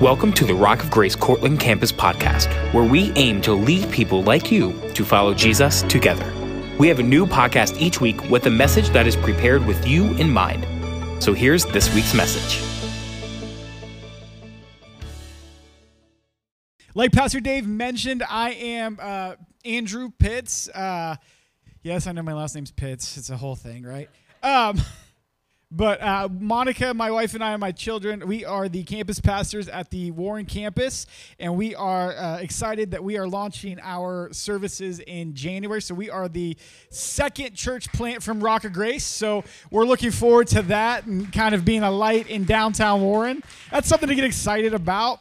Welcome to the Rock of Grace Cortland Campus podcast, where we aim to lead people like you to follow Jesus together. We have a new podcast each week with a message that is prepared with you in mind. So here's this week's message. Like Pastor Dave mentioned, I am uh, Andrew Pitts. Uh, yes, I know my last name's Pitts. It's a whole thing, right? Um, but uh, Monica, my wife, and I, and my children, we are the campus pastors at the Warren campus, and we are uh, excited that we are launching our services in January. So we are the second church plant from Rock of Grace. So we're looking forward to that and kind of being a light in downtown Warren. That's something to get excited about.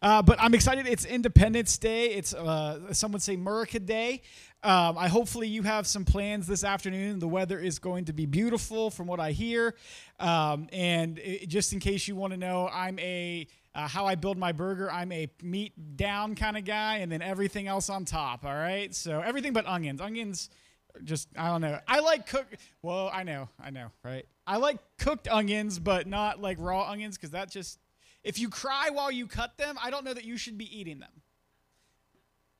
Uh, but I'm excited. It's Independence Day. It's uh, some would say Murica Day. Um, I hopefully you have some plans this afternoon. The weather is going to be beautiful, from what I hear. Um, and it, just in case you want to know, I'm a uh, how I build my burger. I'm a meat down kind of guy, and then everything else on top. All right, so everything but onions. Onions, just I don't know. I like cook. Well, I know, I know, right? I like cooked onions, but not like raw onions because that just if you cry while you cut them, I don't know that you should be eating them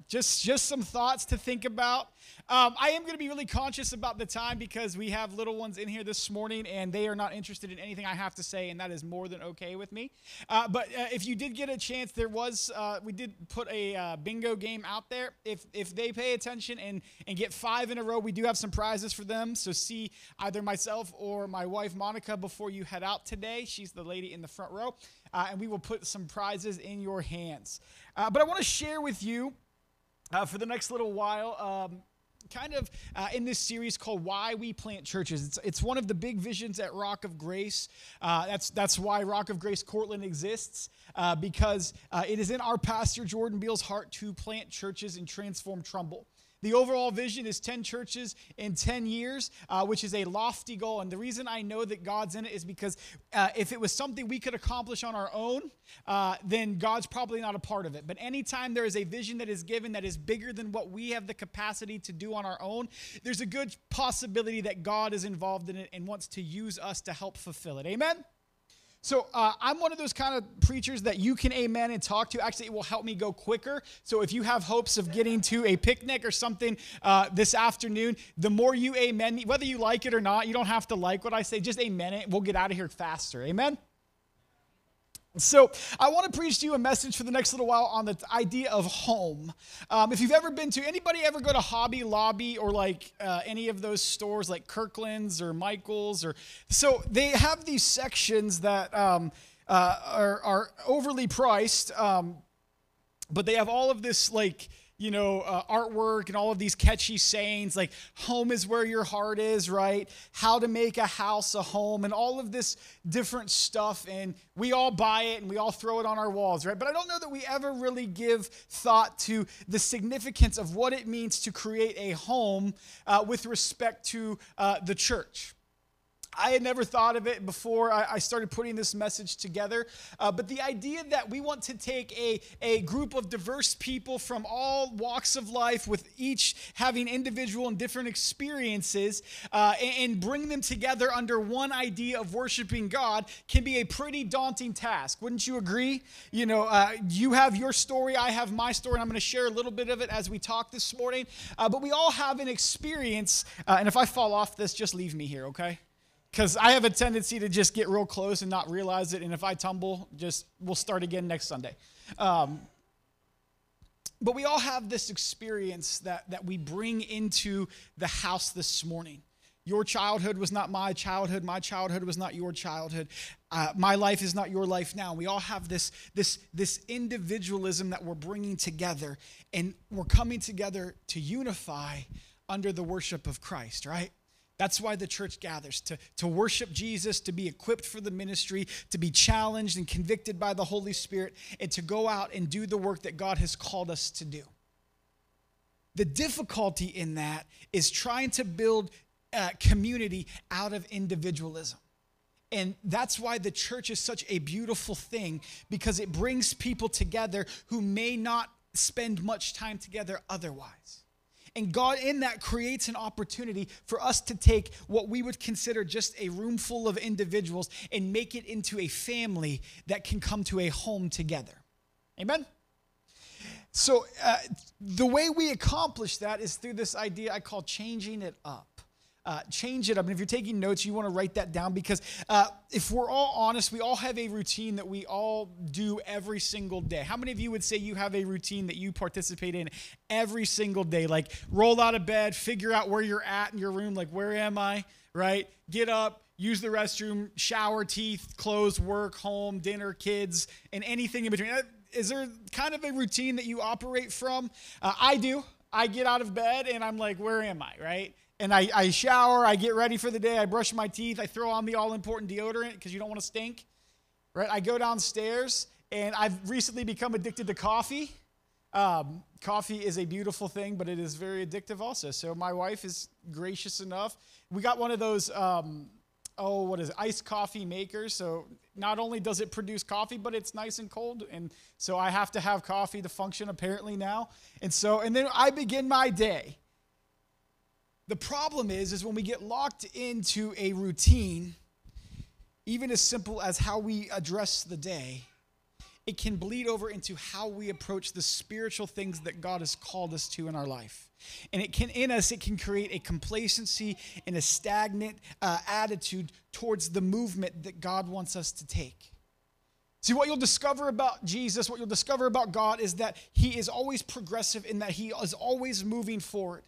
just just some thoughts to think about. Um, I am going to be really conscious about the time because we have little ones in here this morning and they are not interested in anything I have to say, and that is more than okay with me. Uh, but uh, if you did get a chance, there was uh, we did put a uh, bingo game out there. If if they pay attention and and get five in a row, we do have some prizes for them. So see either myself or my wife Monica before you head out today. She's the lady in the front row, uh, and we will put some prizes in your hands. Uh, but I want to share with you uh, for the next little while. Um, kind of uh, in this series called "Why We Plant Churches." It's it's one of the big visions at Rock of Grace. Uh, that's that's why Rock of Grace Cortland exists uh, because uh, it is in our pastor Jordan Beale's heart to plant churches and transform Trumbull. The overall vision is 10 churches in 10 years, uh, which is a lofty goal. And the reason I know that God's in it is because uh, if it was something we could accomplish on our own, uh, then God's probably not a part of it. But anytime there is a vision that is given that is bigger than what we have the capacity to do on our own, there's a good possibility that God is involved in it and wants to use us to help fulfill it. Amen? So uh, I'm one of those kind of preachers that you can amen and talk to. Actually, it will help me go quicker. So if you have hopes of getting to a picnic or something uh, this afternoon, the more you amen me, whether you like it or not, you don't have to like what I say. Just amen it. We'll get out of here faster. Amen. So, I want to preach to you a message for the next little while on the idea of home. Um, if you've ever been to anybody ever go to Hobby Lobby or like uh, any of those stores like Kirkland's or Michael's or so they have these sections that um, uh, are, are, overly priced, um, but they have all of this like you know, uh, artwork and all of these catchy sayings like home is where your heart is, right? How to make a house a home and all of this different stuff. And we all buy it and we all throw it on our walls, right? But I don't know that we ever really give thought to the significance of what it means to create a home uh, with respect to uh, the church. I had never thought of it before I, started putting this message together. Uh, but the idea that we want to take a, a group of diverse people from all walks of life, with each having individual and different experiences, uh, and, and, bring them together under one idea of worshiping God can be a pretty daunting task. Wouldn't you agree? You know, uh, you have your story, I have my story, and I'm going to share a little bit of it as we talk this morning. Uh, but we all have an experience, uh, and if I fall off this, just leave me here, okay? Because I have a tendency to just get real close and not realize it. And if I tumble, just we'll start again next Sunday. Um, but we all have this experience that, that we bring into the house this morning. Your childhood was not my childhood. My childhood was not your childhood. Uh, my life is not your life now. We all have this, this, this individualism that we're bringing together, and we're coming together to unify under the worship of Christ, right? That's why the church gathers to, to worship Jesus, to be equipped for the ministry, to be challenged and convicted by the Holy Spirit, and to go out and do the work that God has called us to do. The difficulty in that is trying to build a community out of individualism. And that's why the church is such a beautiful thing because it brings people together who may not spend much time together otherwise. And God, in that, creates an opportunity for us to take what we would consider just a room full of individuals and make it into a family that can come to a home together. Amen? So, uh, the way we accomplish that is through this idea I call changing it up. Uh, change it up. And if you're taking notes, you want to write that down because uh, if we're all honest, we all have a routine that we all do every single day. How many of you would say you have a routine that you participate in every single day? Like roll out of bed, figure out where you're at in your room, like where am I, right? Get up, use the restroom, shower, teeth, clothes, work, home, dinner, kids, and anything in between. Uh, is there kind of a routine that you operate from? Uh, I do. I get out of bed and I'm like, where am I, right? And I, I shower, I get ready for the day, I brush my teeth, I throw on the all important deodorant because you don't want to stink, right? I go downstairs, and I've recently become addicted to coffee. Um, coffee is a beautiful thing, but it is very addictive also. So my wife is gracious enough. We got one of those, um, oh, what is it, iced coffee makers. So not only does it produce coffee, but it's nice and cold. And so I have to have coffee to function apparently now. And so, and then I begin my day. The problem is, is when we get locked into a routine, even as simple as how we address the day, it can bleed over into how we approach the spiritual things that God has called us to in our life. And it can, in us, it can create a complacency and a stagnant uh, attitude towards the movement that God wants us to take. See, what you'll discover about Jesus, what you'll discover about God is that He is always progressive in that He is always moving forward.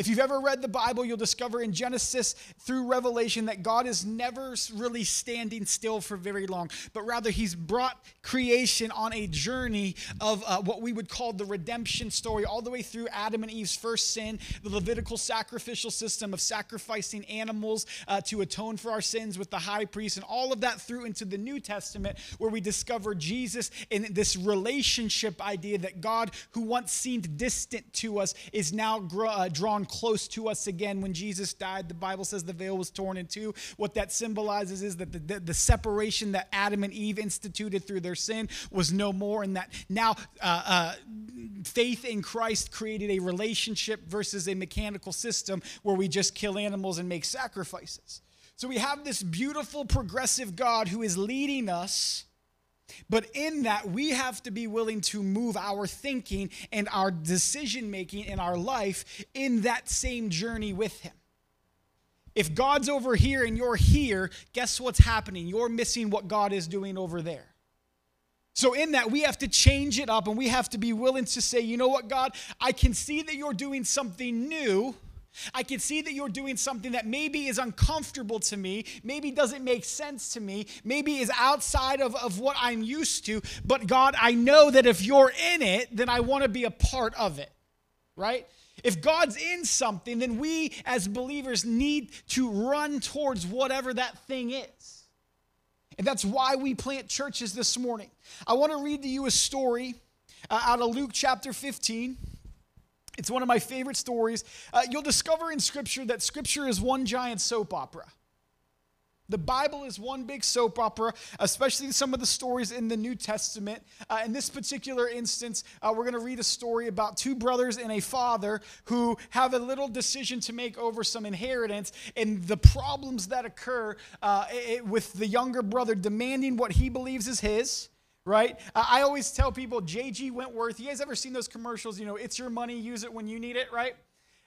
If you've ever read the Bible, you'll discover in Genesis through Revelation that God is never really standing still for very long, but rather He's brought creation on a journey of uh, what we would call the redemption story, all the way through Adam and Eve's first sin, the Levitical sacrificial system of sacrificing animals uh, to atone for our sins with the high priest, and all of that through into the New Testament, where we discover Jesus in this relationship idea that God, who once seemed distant to us, is now uh, drawn close to us again when Jesus died. The Bible says the veil was torn in two. What that symbolizes is that the, the, the separation that Adam and Eve instituted through their sin was no more, and that now uh, uh, faith in Christ created a relationship versus a mechanical system where we just kill animals and make sacrifices. So we have this beautiful, progressive God who is leading us but in that, we have to be willing to move our thinking and our decision making in our life in that same journey with Him. If God's over here and you're here, guess what's happening? You're missing what God is doing over there. So, in that, we have to change it up and we have to be willing to say, you know what, God, I can see that you're doing something new I can see that you're doing something that maybe is uncomfortable to me, maybe doesn't make sense to me, maybe is outside of, of what I'm used to. But God, I know that if you're in it, then I want to be a part of it, right? If God's in something, then we as believers need to run towards whatever that thing is. And that's why we plant churches this morning. I want to read to you a story uh, out of Luke chapter 15. It's one of my favorite stories. Uh, you'll discover in Scripture that Scripture is one giant soap opera. The Bible is one big soap opera, especially some of the stories in the New Testament. Uh, in this particular instance, uh, we're going to read a story about two brothers and a father who have a little decision to make over some inheritance and the problems that occur uh, it, with the younger brother demanding what he believes is his right? I always tell people, J.G. Wentworth, you guys ever seen those commercials? You know, it's your money, use it when you need it, right?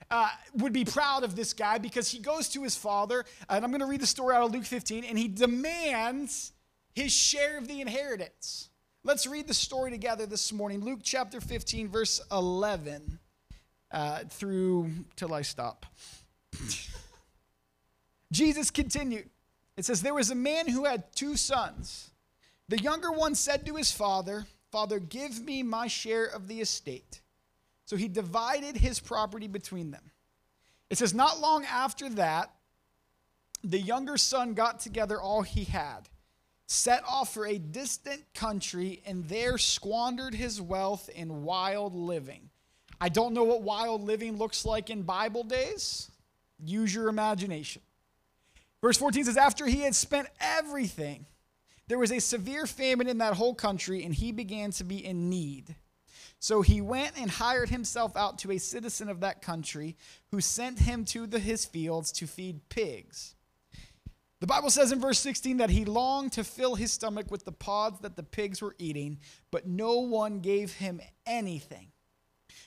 Uh, would be proud of this guy because he goes to his father, and I'm going to read the story out of Luke 15, and he demands his share of the inheritance. Let's read the story together this morning. Luke chapter 15, verse 11 uh, through till I stop. Jesus continued. It says, There was a man who had two sons. The younger one said to his father, Father, give me my share of the estate. So he divided his property between them. It says, Not long after that, the younger son got together all he had, set off for a distant country, and there squandered his wealth in wild living. I don't know what wild living looks like in Bible days. Use your imagination. Verse 14 says, After he had spent everything, there was a severe famine in that whole country, and he began to be in need. So he went and hired himself out to a citizen of that country who sent him to the, his fields to feed pigs. The Bible says in verse 16 that he longed to fill his stomach with the pods that the pigs were eating, but no one gave him anything.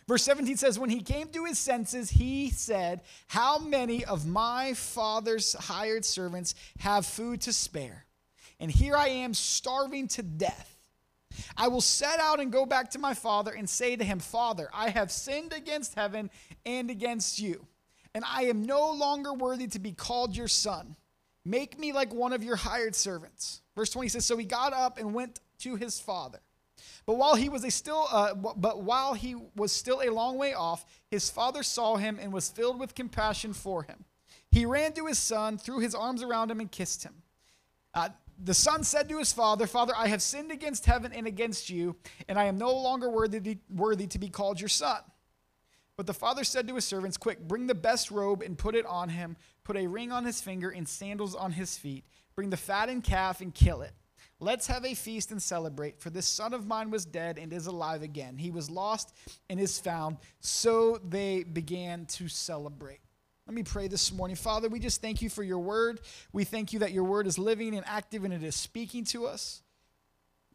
Verse 17 says, When he came to his senses, he said, How many of my father's hired servants have food to spare? And here I am starving to death. I will set out and go back to my father and say to him, Father, I have sinned against heaven and against you, and I am no longer worthy to be called your son. Make me like one of your hired servants. Verse 20 says, So he got up and went to his father. But while he was a still, uh, but while he was still a long way off, his father saw him and was filled with compassion for him. He ran to his son, threw his arms around him, and kissed him. Uh, the son said to his father, Father, I have sinned against heaven and against you, and I am no longer worthy to, worthy to be called your son. But the father said to his servants, Quick, bring the best robe and put it on him, put a ring on his finger and sandals on his feet. Bring the fattened calf and kill it. Let's have a feast and celebrate, for this son of mine was dead and is alive again. He was lost and is found. So they began to celebrate. Let me pray this morning. Father, we just thank you for your word. We thank you that your word is living and active and it is speaking to us.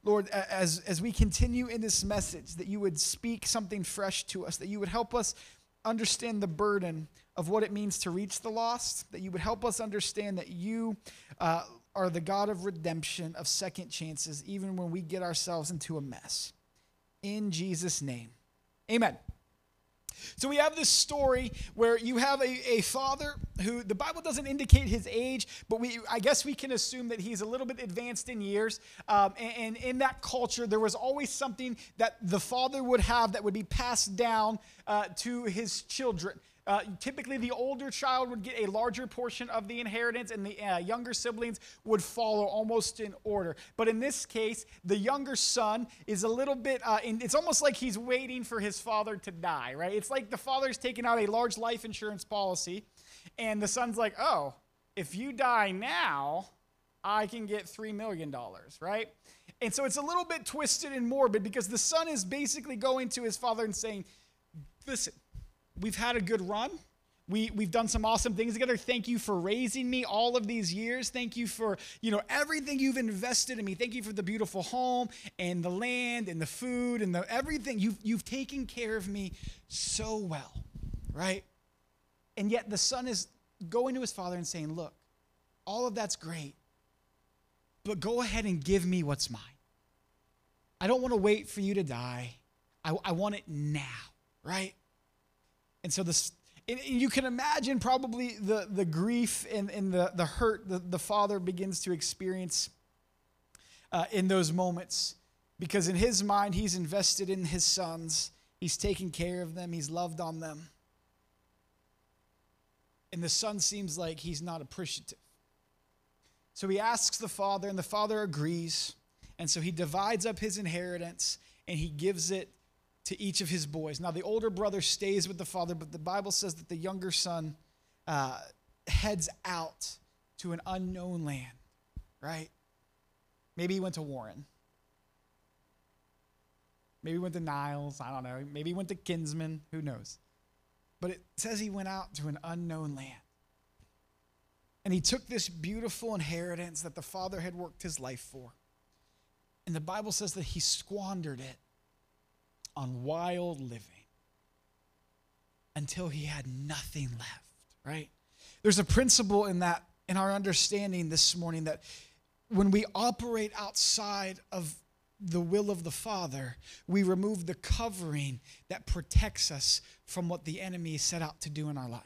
Lord, as, as we continue in this message, that you would speak something fresh to us, that you would help us understand the burden of what it means to reach the lost, that you would help us understand that you uh, are the God of redemption, of second chances, even when we get ourselves into a mess. In Jesus' name, amen. So we have this story where you have a, a father who the Bible doesn't indicate his age, but we I guess we can assume that he's a little bit advanced in years. Um, and, and, in that culture, there was always something that the father would have that would be passed down uh, to his children. Uh, typically, the older child would get a larger portion of the inheritance, and the uh, younger siblings would follow almost in order. But in this case, the younger son is a little bit, uh, in, it's almost like he's waiting for his father to die, right? It's like the father's taking out a large life insurance policy, and the son's like, oh, if you die now, I can get $3 million, right? And so it's a little bit twisted and morbid because the son is basically going to his father and saying, listen, we've had a good run. We, we've done some awesome things together. Thank you for raising me all of these years. Thank you for, you know, everything you've invested in me. Thank you for the beautiful home and the land and the food and the everything. You've, you've taken care of me so well, right? And yet the son is going to his father and saying, look, all of that's great, but go ahead and give me what's mine. I don't want to wait for you to die. I, I want it now, right? And so this, and you can imagine probably the, the grief and, and the, the hurt the, the father begins to experience uh, in those moments. Because in his mind, he's invested in his sons, he's taken care of them, he's loved on them. And the son seems like he's not appreciative. So he asks the father, and the father agrees. And so he divides up his inheritance and he gives it to each of his boys. Now, the older brother stays with the father, but the Bible says that the younger son uh, heads out to an unknown land, right? Maybe he went to Warren. Maybe he went to Niles. I don't know. Maybe he went to Kinsman. Who knows? But it says he went out to an unknown land. And he took this beautiful inheritance that the father had worked his life for. And the Bible says that he squandered it on wild living until he had nothing left, right? There's a principle in that, in our understanding this morning, that when we operate outside of the will of the Father, we remove the covering that protects us from what the enemy is set out to do in our life.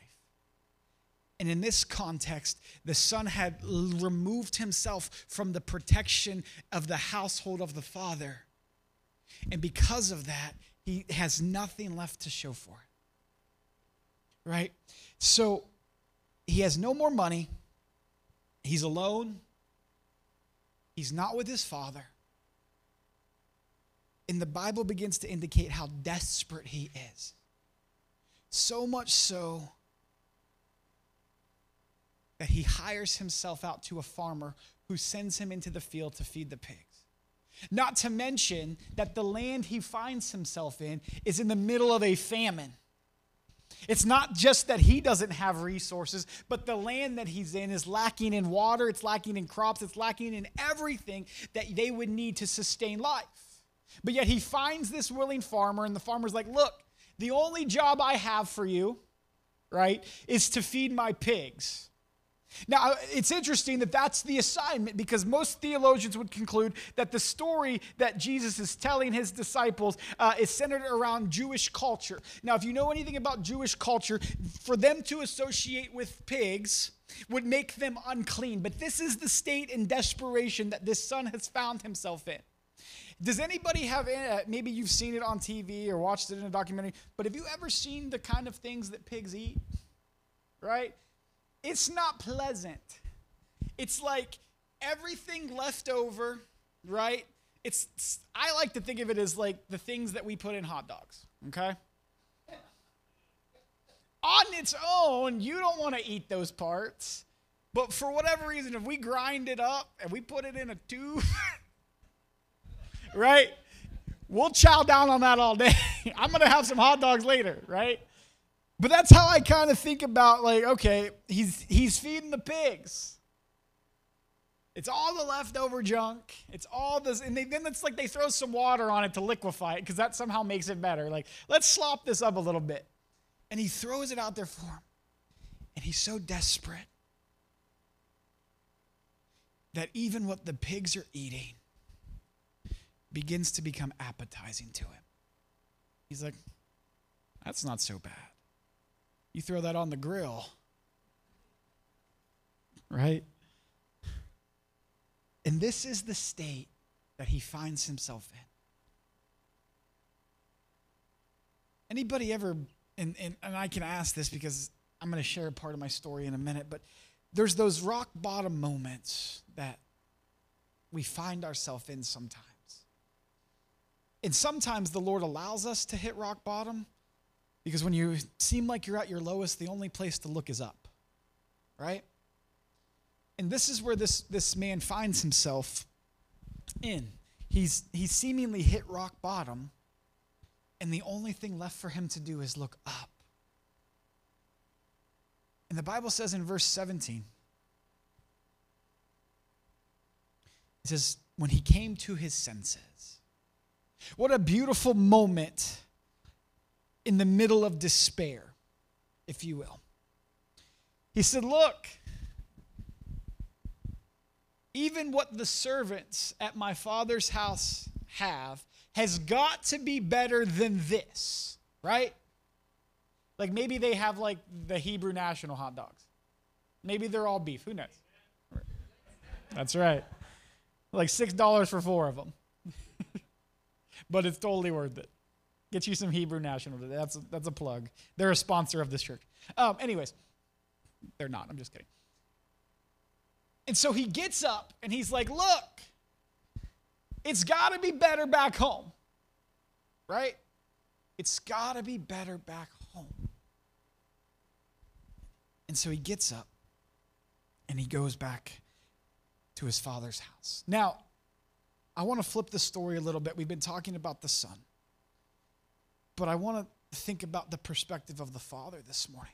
And in this context, the son had removed himself from the protection of the household of the father and because of that, he has nothing left to show for it. Right? So he has no more money. He's alone. He's not with his father. And the Bible begins to indicate how desperate he is. So much so that he hires himself out to a farmer who sends him into the field to feed the pigs. Not to mention that the land he finds himself in is in the middle of a famine. It's not just that he doesn't have resources, but the land that he's in is lacking in water, it's lacking in crops, it's lacking in everything that they would need to sustain life. But yet he finds this willing farmer, and the farmer's like, Look, the only job I have for you, right, is to feed my pigs. Now, it's interesting that that's the assignment because most theologians would conclude that the story that Jesus is telling his disciples uh, is centered around Jewish culture. Now, if you know anything about Jewish culture, for them to associate with pigs would make them unclean. But this is the state in desperation that this son has found himself in. Does anybody have, uh, maybe you've seen it on TV or watched it in a documentary, but have you ever seen the kind of things that pigs eat? Right? It's not pleasant. It's like everything left over, right? It's I like to think of it as like the things that we put in hot dogs, okay? On its own, you don't want to eat those parts. But for whatever reason, if we grind it up and we put it in a tube, right? We'll chow down on that all day. I'm going to have some hot dogs later, right? But that's how I kind of think about like, okay, he's he's feeding the pigs. It's all the leftover junk. It's all this, and they, then it's like they throw some water on it to liquefy it because that somehow makes it better. Like, let's slop this up a little bit. And he throws it out there for him. And he's so desperate that even what the pigs are eating begins to become appetizing to him. He's like, that's not so bad. You throw that on the grill, right? And this is the state that he finds himself in. Anybody ever, and, and, and I can ask this because I'm going to share a part of my story in a minute, but there's those rock bottom moments that we find ourselves in sometimes. And sometimes the Lord allows us to hit rock bottom because when you seem like you're at your lowest, the only place to look is up, right? And this is where this, this man finds himself in. He's, he's seemingly hit rock bottom, and the only thing left for him to do is look up. And the Bible says in verse 17, it says, when he came to his senses. What a beautiful moment in the middle of despair, if you will. He said, Look, even what the servants at my father's house have has got to be better than this, right? Like maybe they have like the Hebrew national hot dogs. Maybe they're all beef. Who knows? That's right. Like $6 for four of them. but it's totally worth it. Get you some Hebrew National today. That's a, that's a plug. They're a sponsor of this church. Um, anyways, they're not. I'm just kidding. And so he gets up and he's like, Look, it's got to be better back home. Right? It's got to be better back home. And so he gets up and he goes back to his father's house. Now, I want to flip the story a little bit. We've been talking about the son. But I want to think about the perspective of the father this morning.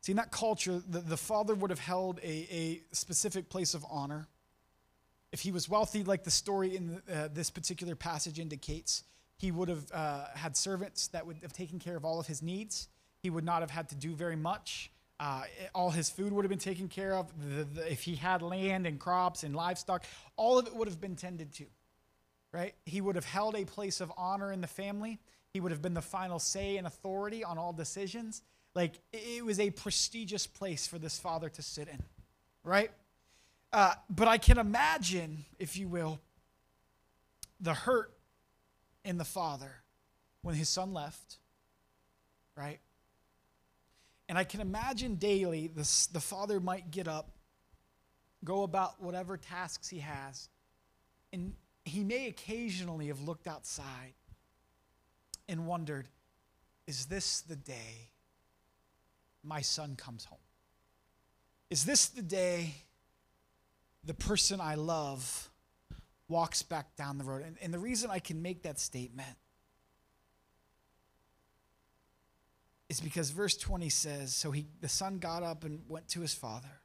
See, in that culture, the, the father would have held a, a specific place of honor. If he was wealthy, like the story in the, uh, this particular passage indicates, he would have uh, had servants that would have taken care of all of his needs. He would not have had to do very much. Uh, all his food would have been taken care of. The, the, if he had land and crops and livestock, all of it would have been tended to right? He would have held a place of honor in the family. He would have been the final say and authority on all decisions. Like it was a prestigious place for this father to sit in, right? Uh, but I can imagine, if you will, the hurt in the father when his son left, right? And I can imagine daily this, the father might get up, go about whatever tasks he has, and he may occasionally have looked outside and wondered, is this the day my son comes home? Is this the day the person I love walks back down the road. And, and the reason I can make that statement is because verse 20 says, So he, the son got up and went to his father.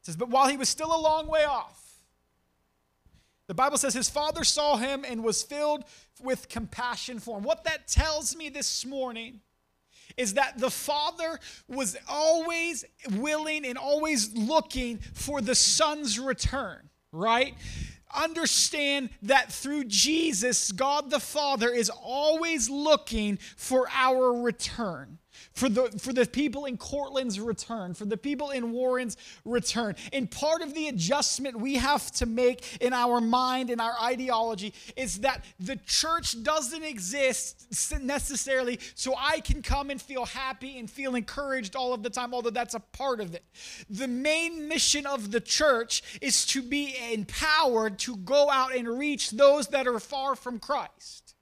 It says, But while he was still a long way off, the Bible says his father saw him and was filled with compassion for him. What that tells me this morning is that the father was always willing and always looking for the son's return, right? Understand that through Jesus, God the Father is always looking for our return for the, for the people in Cortland's return, for the people in Warren's return. And part of the adjustment we have to make in our mind, in our ideology, is that the church doesn't exist necessarily so I can come and feel happy and feel encouraged all of the time, although that's a part of it. The main mission of the church is to be empowered to go out and reach those that are far from Christ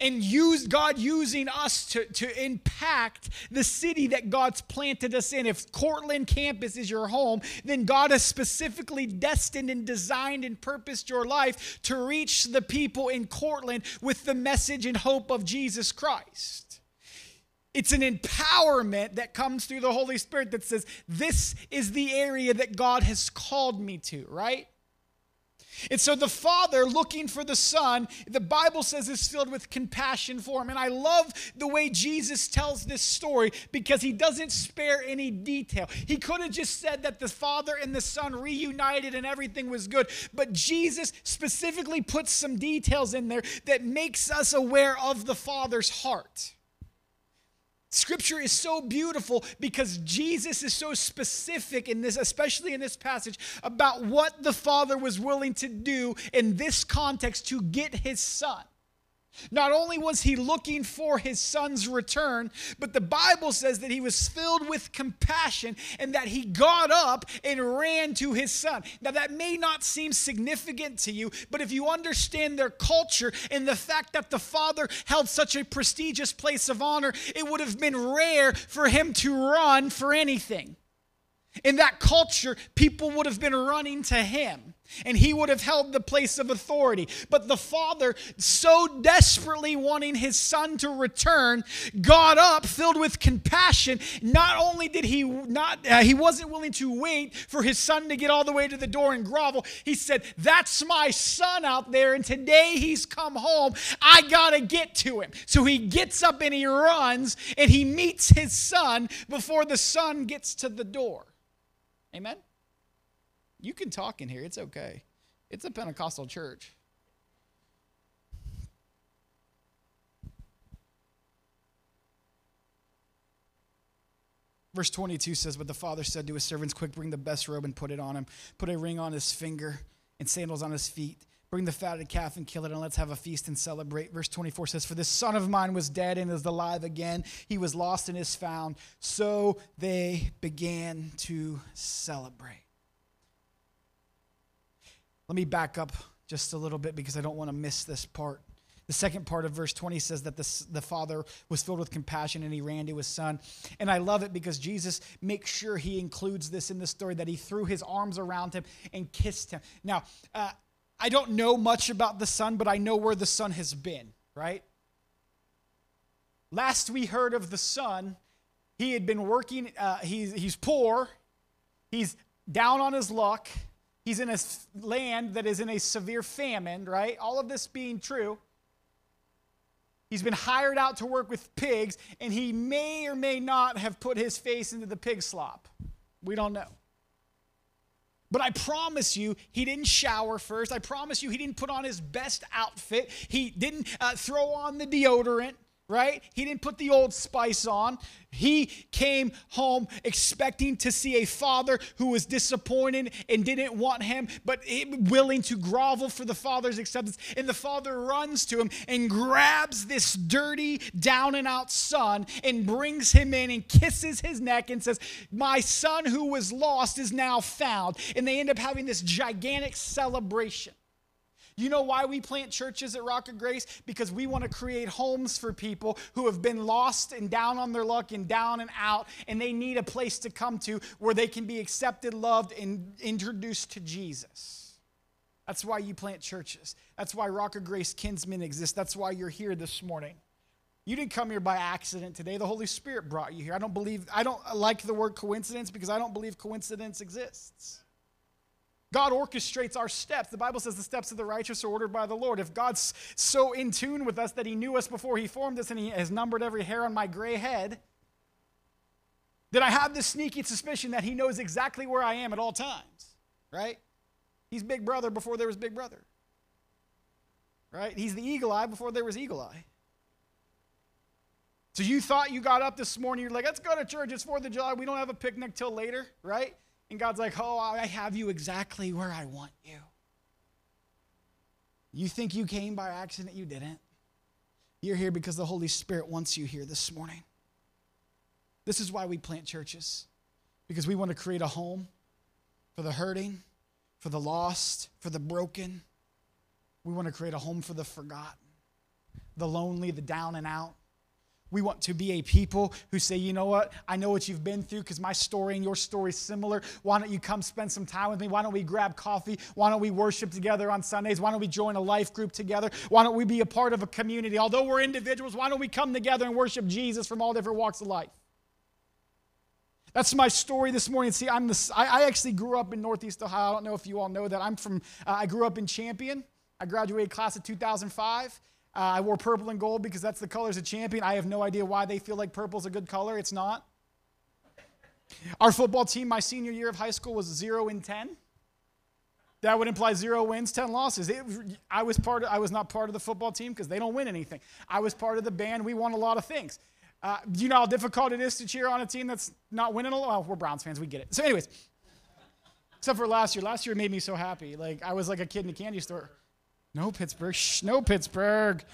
and use God using us to, to impact the city that God's planted us in. If Cortland campus is your home, then God has specifically destined and designed and purposed your life to reach the people in Cortland with the message and hope of Jesus Christ. It's an empowerment that comes through the Holy Spirit that says, This is the area that God has called me to, right? And so the father, looking for the son, the Bible says is filled with compassion for him. And I love the way Jesus tells this story because he doesn't spare any detail. He could have just said that the father and the son reunited and everything was good. But Jesus specifically puts some details in there that makes us aware of the father's heart. Scripture is so beautiful because Jesus is so specific in this, especially in this passage, about what the Father was willing to do in this context to get his son. Not only was he looking for his son's return, but the Bible says that he was filled with compassion and that he got up and ran to his son. Now, that may not seem significant to you, but if you understand their culture and the fact that the father held such a prestigious place of honor, it would have been rare for him to run for anything. In that culture, people would have been running to him and he would have held the place of authority. But the father, so desperately wanting his son to return, got up filled with compassion. Not only did he not uh, he wasn't willing to wait for his son to get all the way to the door and grovel. He said, "That's my son out there and today he's come home. I got to get to him." So he gets up and he runs and he meets his son before the son gets to the door. Amen. You can talk in here, it's okay. It's a Pentecostal church. Verse 22 says, But the father said to his servants, Quick, bring the best robe and put it on him. Put a ring on his finger and sandals on his feet. Bring the fatted calf and kill it, and let's have a feast and celebrate. Verse 24 says, For this son of mine was dead and is alive again. He was lost and is found. So they began to celebrate. Let me back up just a little bit because I don't want to miss this part. The second part of verse 20 says that the, the father was filled with compassion and he ran to his son. And I love it because Jesus makes sure he includes this in the story that he threw his arms around him and kissed him. Now, uh, I don't know much about the son, but I know where the son has been, right? Last we heard of the son, he had been working, uh, he's, he's poor, he's down on his luck He's in a land that is in a severe famine, right? All of this being true. He's been hired out to work with pigs, and he may or may not have put his face into the pig slop. We don't know. But I promise you, he didn't shower first. I promise you, he didn't put on his best outfit. He didn't uh, throw on the deodorant right? He didn't put the old spice on. He came home expecting to see a father who was disappointed and didn't want him, but willing to grovel for the father's acceptance. And the father runs to him and grabs this dirty, down and out son and brings him in and kisses his neck and says, My son who was lost is now found. And they end up having this gigantic celebration. You know why we plant churches at Rock of Grace? Because we want to create homes for people who have been lost and down on their luck and down and out, and they need a place to come to where they can be accepted, loved, and introduced to Jesus. That's why you plant churches. That's why Rock of Grace Kinsman exists. That's why you're here this morning. You didn't come here by accident today. The Holy Spirit brought you here. I don't believe, I don't like the word coincidence because I don't believe coincidence exists. God orchestrates our steps. The Bible says the steps of the righteous are ordered by the Lord. If God's so in tune with us that He knew us before He formed us and He has numbered every hair on my gray head, then I have this sneaky suspicion that He knows exactly where I am at all times, right? He's Big Brother before there was Big Brother, right? He's the eagle eye before there was eagle eye. So you thought you got up this morning, you're like, let's go to church. It's 4th of July. We don't have a picnic till later, right? And God's like, oh, I have you exactly where I want you. You think you came by accident? You didn't. You're here because the Holy Spirit wants you here this morning. This is why we plant churches, because we want to create a home for the hurting, for the lost, for the broken. We want to create a home for the forgotten, the lonely, the down and out. We want to be a people who say, you know what? I know what you've been through because my story and your story is similar. Why don't you come spend some time with me? Why don't we grab coffee? Why don't we worship together on Sundays? Why don't we join a life group together? Why don't we be a part of a community? Although we're individuals, why don't we come together and worship Jesus from all different walks of life? That's my story this morning. See, I'm the, I, actually grew up in Northeast Ohio. I don't know if you all know that. I'm from, uh, I grew up in Champion. I graduated class of 2005. Uh, I wore purple and gold because that's the colors of champion. I have no idea why they feel like purple's a good color. It's not. Our football team, my senior year of high school, was zero in 10. That would imply zero wins, 10 losses. It, I, was part of, I was not part of the football team because they don't win anything. I was part of the band. We won a lot of things. Uh, you know how difficult it is to cheer on a team that's not winning a lot? Well, we're Browns fans. We get it. So, anyways, except for last year. Last year made me so happy. Like, I was like a kid in a candy store. No Pittsburgh. Shh, no Pittsburgh.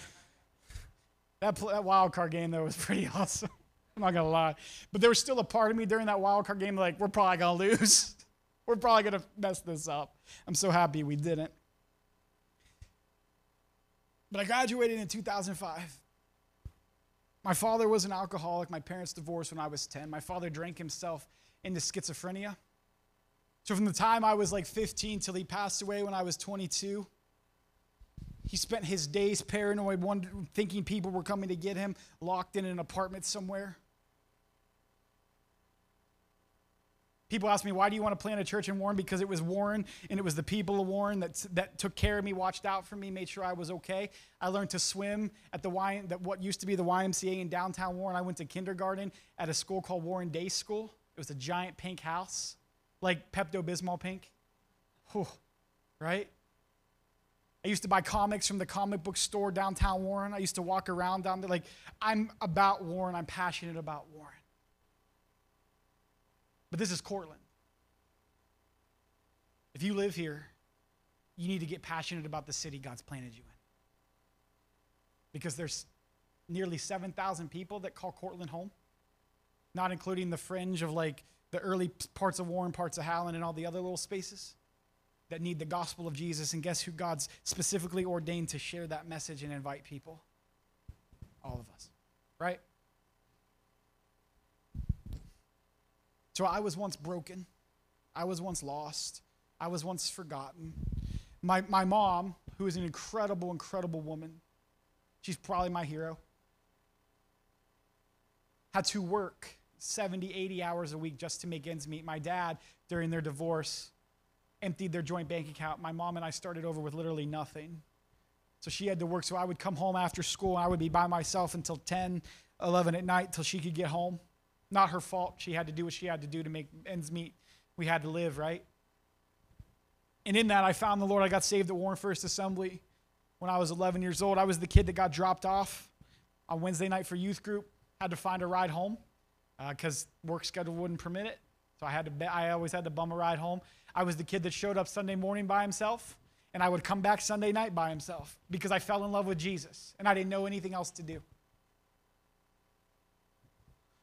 That, that wild card game, though, was pretty awesome. I'm not to lie. But there was still a part of me during that wild card game, like, we're probably to lose. we're probably to mess this up. I'm so happy we didn't. But I graduated in 2005. My father was an alcoholic. My parents divorced when I was 10. My father drank himself into schizophrenia. So from the time I was like 15 till he passed away when I was 22, he spent his days paranoid, thinking people were coming to get him, locked in an apartment somewhere. People ask me, why do you want to plant a church in Warren? Because it was Warren and it was the people of Warren that, that took care of me, watched out for me, made sure I was okay. I learned to swim at the y, that what used to be the YMCA in downtown Warren. I went to kindergarten at a school called Warren Day School. It was a giant pink house, like Pepto Bismol pink. Whew, right? I used to buy comics from the comic book store downtown Warren. I used to walk around down there. Like, I'm about Warren. I'm passionate about Warren. But this is Cortland. If you live here, you need to get passionate about the city God's planted you in. Because there's nearly 7,000 people that call Cortland home, not including the fringe of like the early parts of Warren, parts of Howland, and all the other little spaces that need the gospel of Jesus. And guess who God's specifically ordained to share that message and invite people? All of us, right? So I was once broken. I was once lost. I was once forgotten. My, my mom, who is an incredible, incredible woman, she's probably my hero, had to work 70, 80 hours a week just to make ends meet. My dad, during their divorce, emptied their joint bank account. My mom and I started over with literally nothing. So she had to work. So I would come home after school and I would be by myself until 10, 11 at night till she could get home. Not her fault. She had to do what she had to do to make ends meet. We had to live, right? And in that, I found the Lord. I got saved at Warren First Assembly when I was 11 years old. I was the kid that got dropped off on Wednesday night for youth group. Had to find a ride home because uh, work schedule wouldn't permit it. So I had to. I always had to bum a ride home. I was the kid that showed up Sunday morning by himself, and I would come back Sunday night by himself because I fell in love with Jesus and I didn't know anything else to do.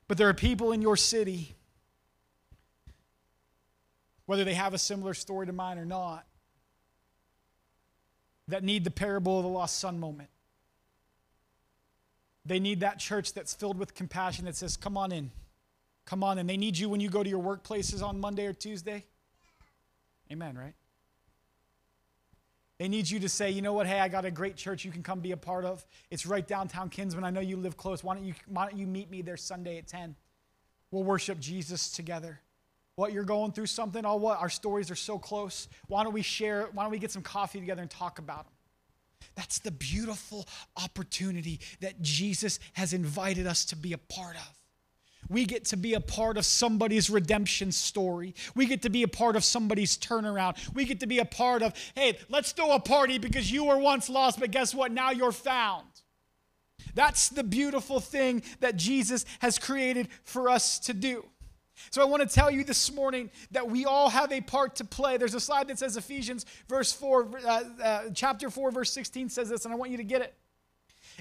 But there are people in your city, whether they have a similar story to mine or not, that need the parable of the lost son moment. They need that church that's filled with compassion that says, Come on in. Come on and They need you when you go to your workplaces on Monday or Tuesday. Amen, right? They need you to say, you know what, hey, I got a great church you can come be a part of. It's right downtown Kinsman. I know you live close. Why don't you, why don't you meet me there Sunday at 10? We'll worship Jesus together. What you're going through something, all what our stories are so close. Why don't we share? Why don't we get some coffee together and talk about them? That's the beautiful opportunity that Jesus has invited us to be a part of. We get to be a part of somebody's redemption story. We get to be a part of somebody's turnaround. We get to be a part of, hey, let's throw a party because you were once lost, but guess what? Now you're found. That's the beautiful thing that Jesus has created for us to do. So I want to tell you this morning that we all have a part to play. There's a slide that says Ephesians verse 4 uh, uh, chapter 4 verse 16 says this and I want you to get it.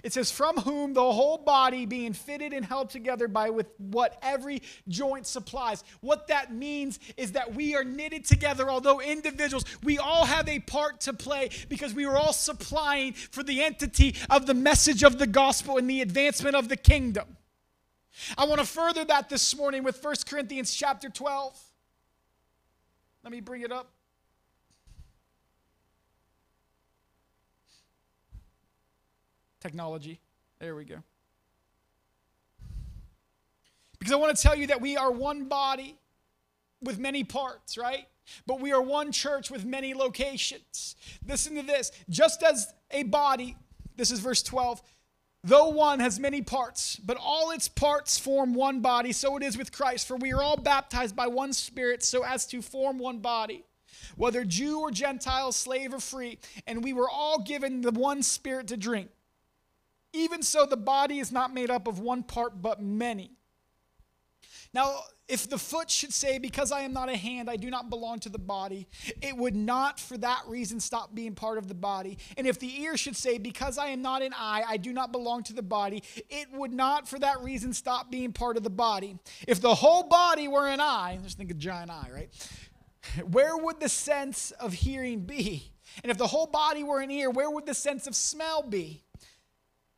It says, From whom the whole body being fitted and held together by with what every joint supplies. What that means is that we are knitted together, although individuals, we all have a part to play because we are all supplying for the entity of the message of the gospel and the advancement of the kingdom. I want to further that this morning with 1 Corinthians chapter 12. Let me bring it up. Technology. There we go. Because I want to tell you that we are one body with many parts, right? But we are one church with many locations. Listen to this. Just as a body, this is verse 12, though one has many parts, but all its parts form one body, so it is with Christ. For we are all baptized by one Spirit so as to form one body whether Jew or Gentile, slave or free, and we were all given the one Spirit to drink. Even so, the body is not made up of one part, but many. Now, if the foot should say, Because I am not a hand, I do not belong to the body, it would not for that reason stop being part of the body. And if the ear should say, Because I am not an eye, I do not belong to the body, it would not for that reason stop being part of the body. If the whole body were an eye, just think of giant eye, right? Where would the sense of hearing be? And if the whole body were an ear, where would the sense of smell be?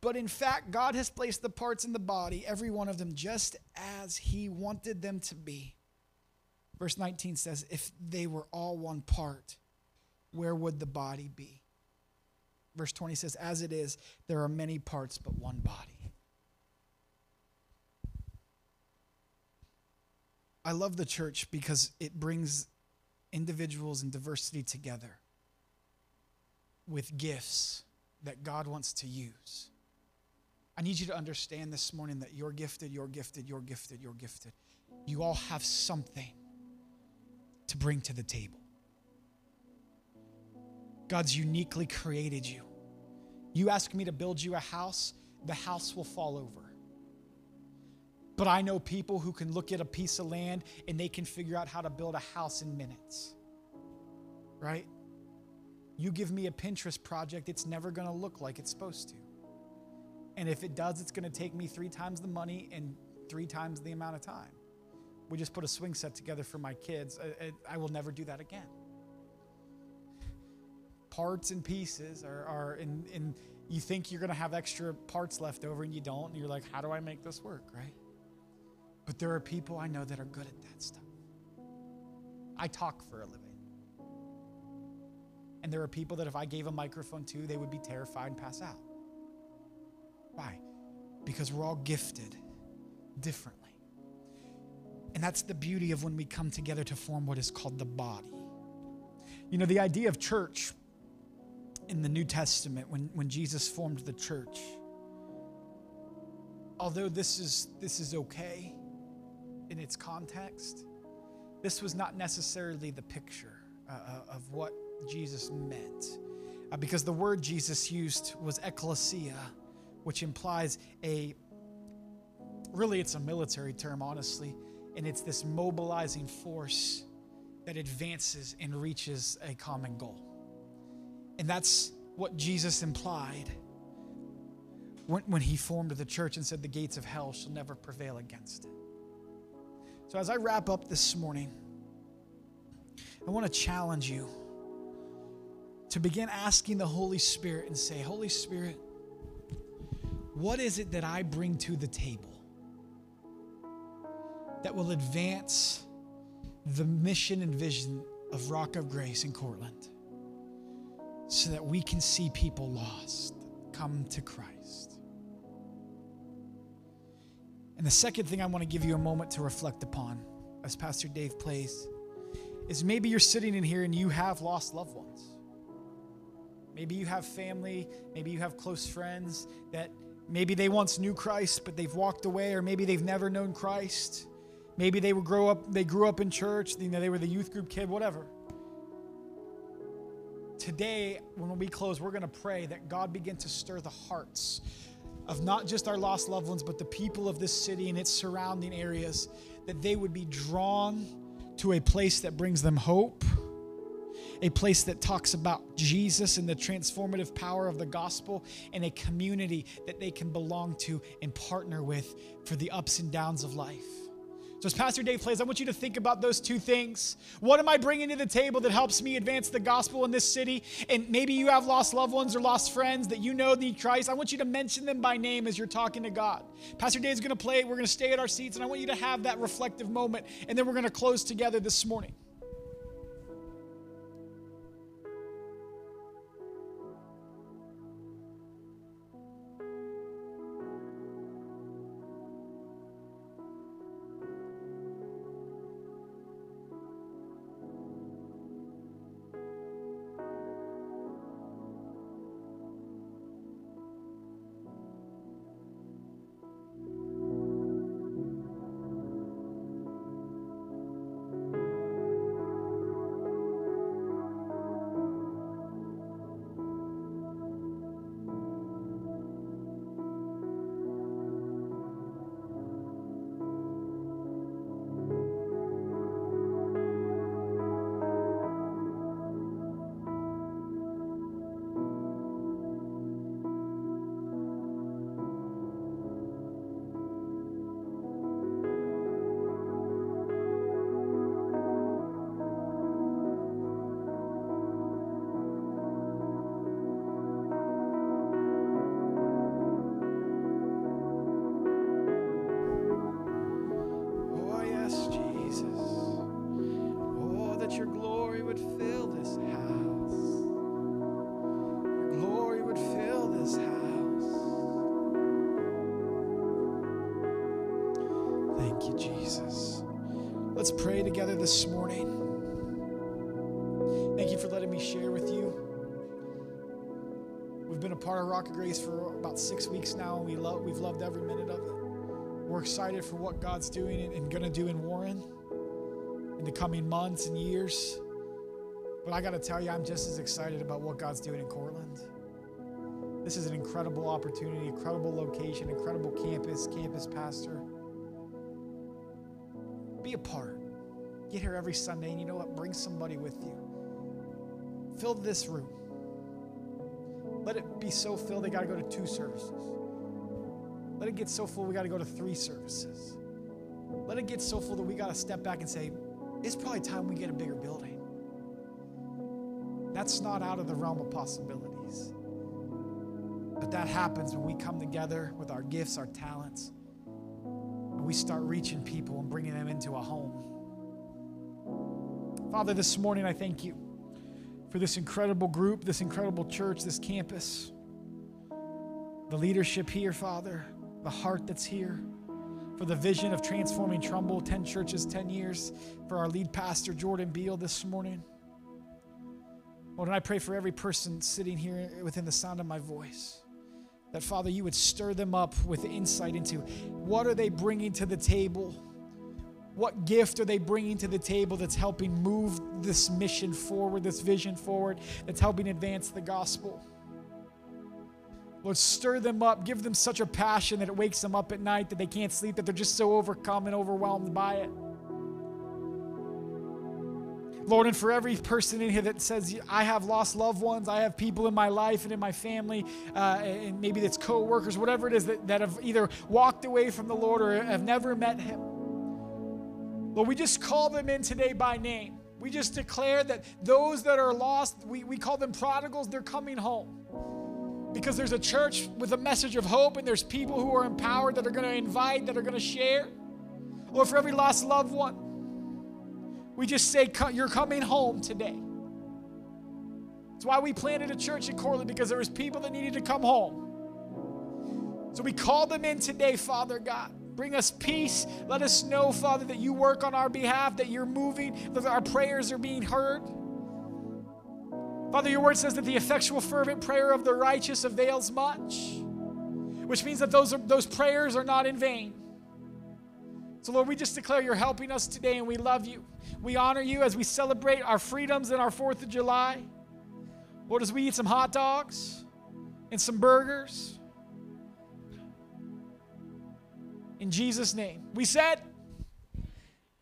But in fact, God has placed the parts in the body, every one of them, just as He wanted them to be. Verse 19 says, If they were all one part, where would the body be? Verse 20 says, As it is, there are many parts, but one body. I love the church because it brings individuals and diversity together with gifts that God wants to use. I need you to understand this morning that you're gifted, you're gifted, you're gifted, you're gifted. You all have something to bring to the table. God's uniquely created you. You ask me to build you a house, the house will fall over. But I know people who can look at a piece of land and they can figure out how to build a house in minutes. Right? You give me a Pinterest project, it's never going to look like it's supposed to. And if it does, it's going to take me three times the money and three times the amount of time. We just put a swing set together for my kids. I, I, will never do that again. Parts and pieces are, are in, in, you think you're going to have extra parts left over and you don't. And you're like, how do I make this work, right? But there are people I know that are good at that stuff. I talk for a living. And there are people that if I gave a microphone to, they would be terrified and pass out. Why? Because we're all gifted differently. And that's the beauty of when we come together to form what is called the body. You know, the idea of church in the New Testament, when, when Jesus formed the church, although this is, this is okay in its context, this was not necessarily the picture uh, uh of what Jesus meant. Uh, because the word Jesus used was ecclesia, which implies a really it's a military term honestly and it's this mobilizing force that advances and reaches a common goal. And that's what jesus implied when, when he formed the church and said the gates of hell shall never prevail against it. So as i wrap up this morning i want to challenge you to begin asking the holy spirit and say holy spirit what is it that I bring to the table that will advance the mission and vision of Rock of Grace in Cortland? so that we can see people lost come to Christ. And the second thing I want to give you a moment to reflect upon as Pastor Dave plays is maybe you're sitting in here and you have lost loved ones. Maybe you have family, maybe you have close friends that maybe they once knew Christ but they've walked away or maybe they've never known Christ. Maybe they would grow up they grew up in church, you know they were the youth group kid, whatever. Today when we close, we're going to pray that God begin to stir the hearts of not just our lost loved ones, but the people of this city and its surrounding areas, that they would be drawn to a place that brings them hope, a place that talks about Jesus and the transformative power of the gospel, and a community that they can belong to and partner with for the ups and downs of life. So, as Pastor Dave plays, I want you to think about those two things. What am I bringing to the table that helps me advance the gospel in this city? And maybe you have lost loved ones or lost friends that you know need Christ. I want you to mention them by name as you're talking to God. Pastor Dave is going to play. We're going to stay at our seats, and I want you to have that reflective moment. And then we're going to close together this morning. Let's pray together this morning. Thank you for letting me share with you. We've been a part of Rock of Grace for about six weeks now, and we love, we've loved every minute of it. We're excited for what God's doing and, and going to do in Warren in the coming months and years. But I got to tell you, I'm just as excited about what God's doing in Cortland. This is an incredible opportunity, incredible location, incredible campus, campus pastor. Be a part. Get here every Sunday, and you know what? Bring somebody with you. Fill this room. Let it be so filled they got to go to two services. Let it get so full we got to go to three services. Let it get so full that we got to step back and say, it's probably time we get a bigger building. That's not out of the realm of possibilities. But that happens when we come together with our gifts, our talents, and we start reaching people and bringing them into a home. Father, this morning I thank you for this incredible group, this incredible church, this campus, the leadership here, Father, the heart that's here, for the vision of transforming Trumbull, 10 churches, 10 years, for our lead pastor, Jordan Beal, this morning. Lord, and I pray for every person sitting here within the sound of my voice. That, Father, you would stir them up with insight into what are they bringing to the table? What gift are they bringing to the table that's helping move this mission forward, this vision forward, that's helping advance the gospel? Lord, stir them up. Give them such a passion that it wakes them up at night that they can't sleep, that they're just so overcome and overwhelmed by it. Lord, and for every person in here that says, I have lost loved ones, I have people in my life and in my family, uh, and maybe it's co workers, whatever it is that, that have either walked away from the Lord or have never met Him. Lord, we just call them in today by name. We just declare that those that are lost, we, we call them prodigals, they're coming home because there's a church with a message of hope and there's people who are empowered that are going to invite, that are going to share. Or for every lost loved one, we just say, You're coming home today. That's why we planted a church in Corley, because there was people that needed to come home. So we call them in today, Father God. Bring us peace. Let us know, Father, that you work on our behalf, that you're moving, that our prayers are being heard. Father, your word says that the effectual, fervent prayer of the righteous avails much, which means that those, are, those prayers are not in vain. So, Lord, we just declare you're helping us today and we love you. We honor you as we celebrate our freedoms and our 4th of July. Lord, as we eat some hot dogs and some burgers. In Jesus' name. We said,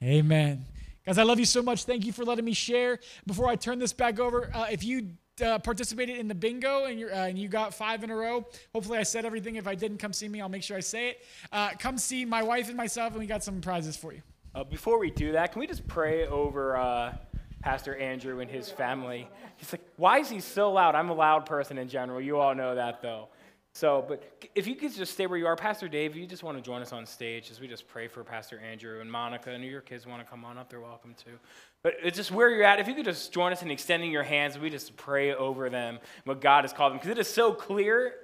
Amen. Guys, I love you so much. Thank you for letting me share. Before I turn this back over, uh, if you uh, participated in the bingo and, uh, and, you got five in a row, hopefully I said everything. If I didn't, come see me. I'll make sure I say it. Uh, come see my wife and myself, and we got some prizes for you. Uh, before we do that, can we just pray over uh, Pastor Andrew and his family? He's like, why is he so loud? I'm a loud person in general. You all know that, though. So, but if you could just stay where you are, Pastor Dave, you just want to join us on stage as we just pray for Pastor Andrew and Monica, and your kids want to come on up, they're welcome to. But it's just where you're at. If you could just join us in extending your hands, we just pray over them, what God has called them, because it is so clear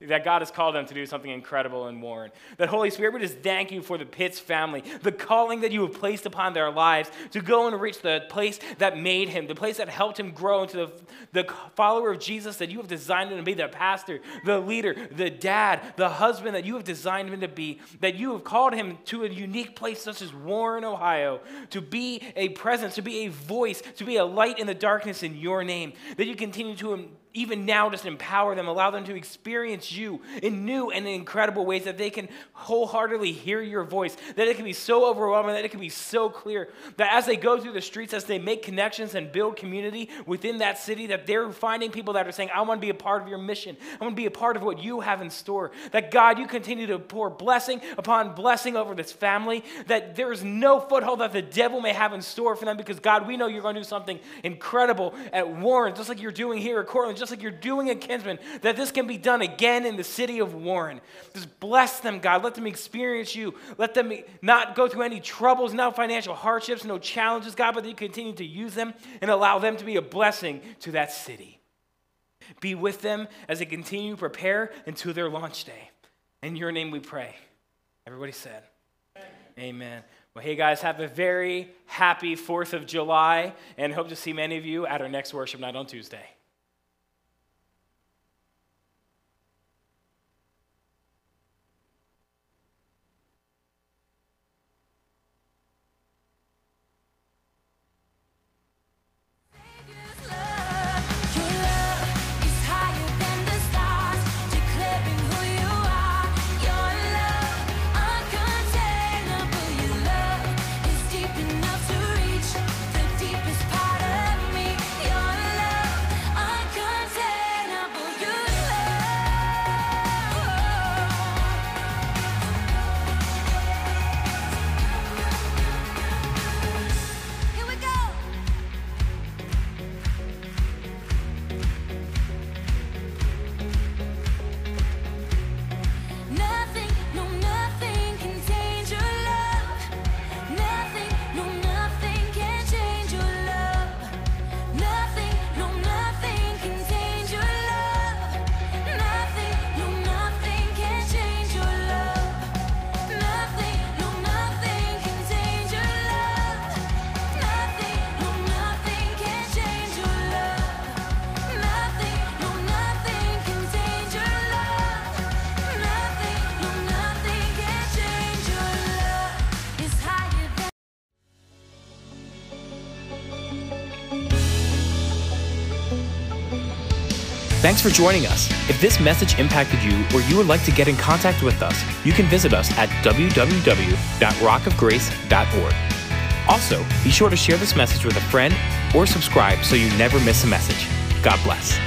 that God has called them to do something incredible in Warren. That Holy Spirit, we just thank you for the Pitts family, the calling that you have placed upon their lives to go and reach the place that made him, the place that helped him grow into the, the follower of Jesus that you have designed him to be, the pastor, the leader, the dad, the husband that you have designed him to be, that you have called him to a unique place such as Warren, Ohio, to be a presence, to be a voice, to be a light in the darkness in your name, that you continue to even now just empower them, allow them to experience you in new and incredible ways that they can wholeheartedly hear your voice, that it can be so overwhelming, that it can be so clear, that as they go through the streets, as they make connections and build community within that city, that they're finding people that are saying, I want to be a part of your mission. I want to be a part of what you have in store. That God, you continue to pour blessing upon blessing over this family, that there is no foothold that the devil may have in store for them because God, we know you're going to do something incredible at Warren, just like you're doing here at Cortland, just like you're doing at Kinsman, that this can be done again in the city of Warren. Just bless them, God. Let them experience you. Let them not go through any troubles, no financial hardships, no challenges, God, but that you continue to use them and allow them to be a blessing to that city. Be with them as they continue to prepare into their launch day. In your name we pray. Everybody said, Amen. Amen. Well, hey guys, have a very happy 4th of July and hope to see many of you at our next worship night on Tuesday. Thanks for joining us. If this message impacted you or you would like to get in contact with us, you can visit us at www.rockofgrace.org. Also, be sure to share this message with a friend or subscribe so you never miss a message. God bless.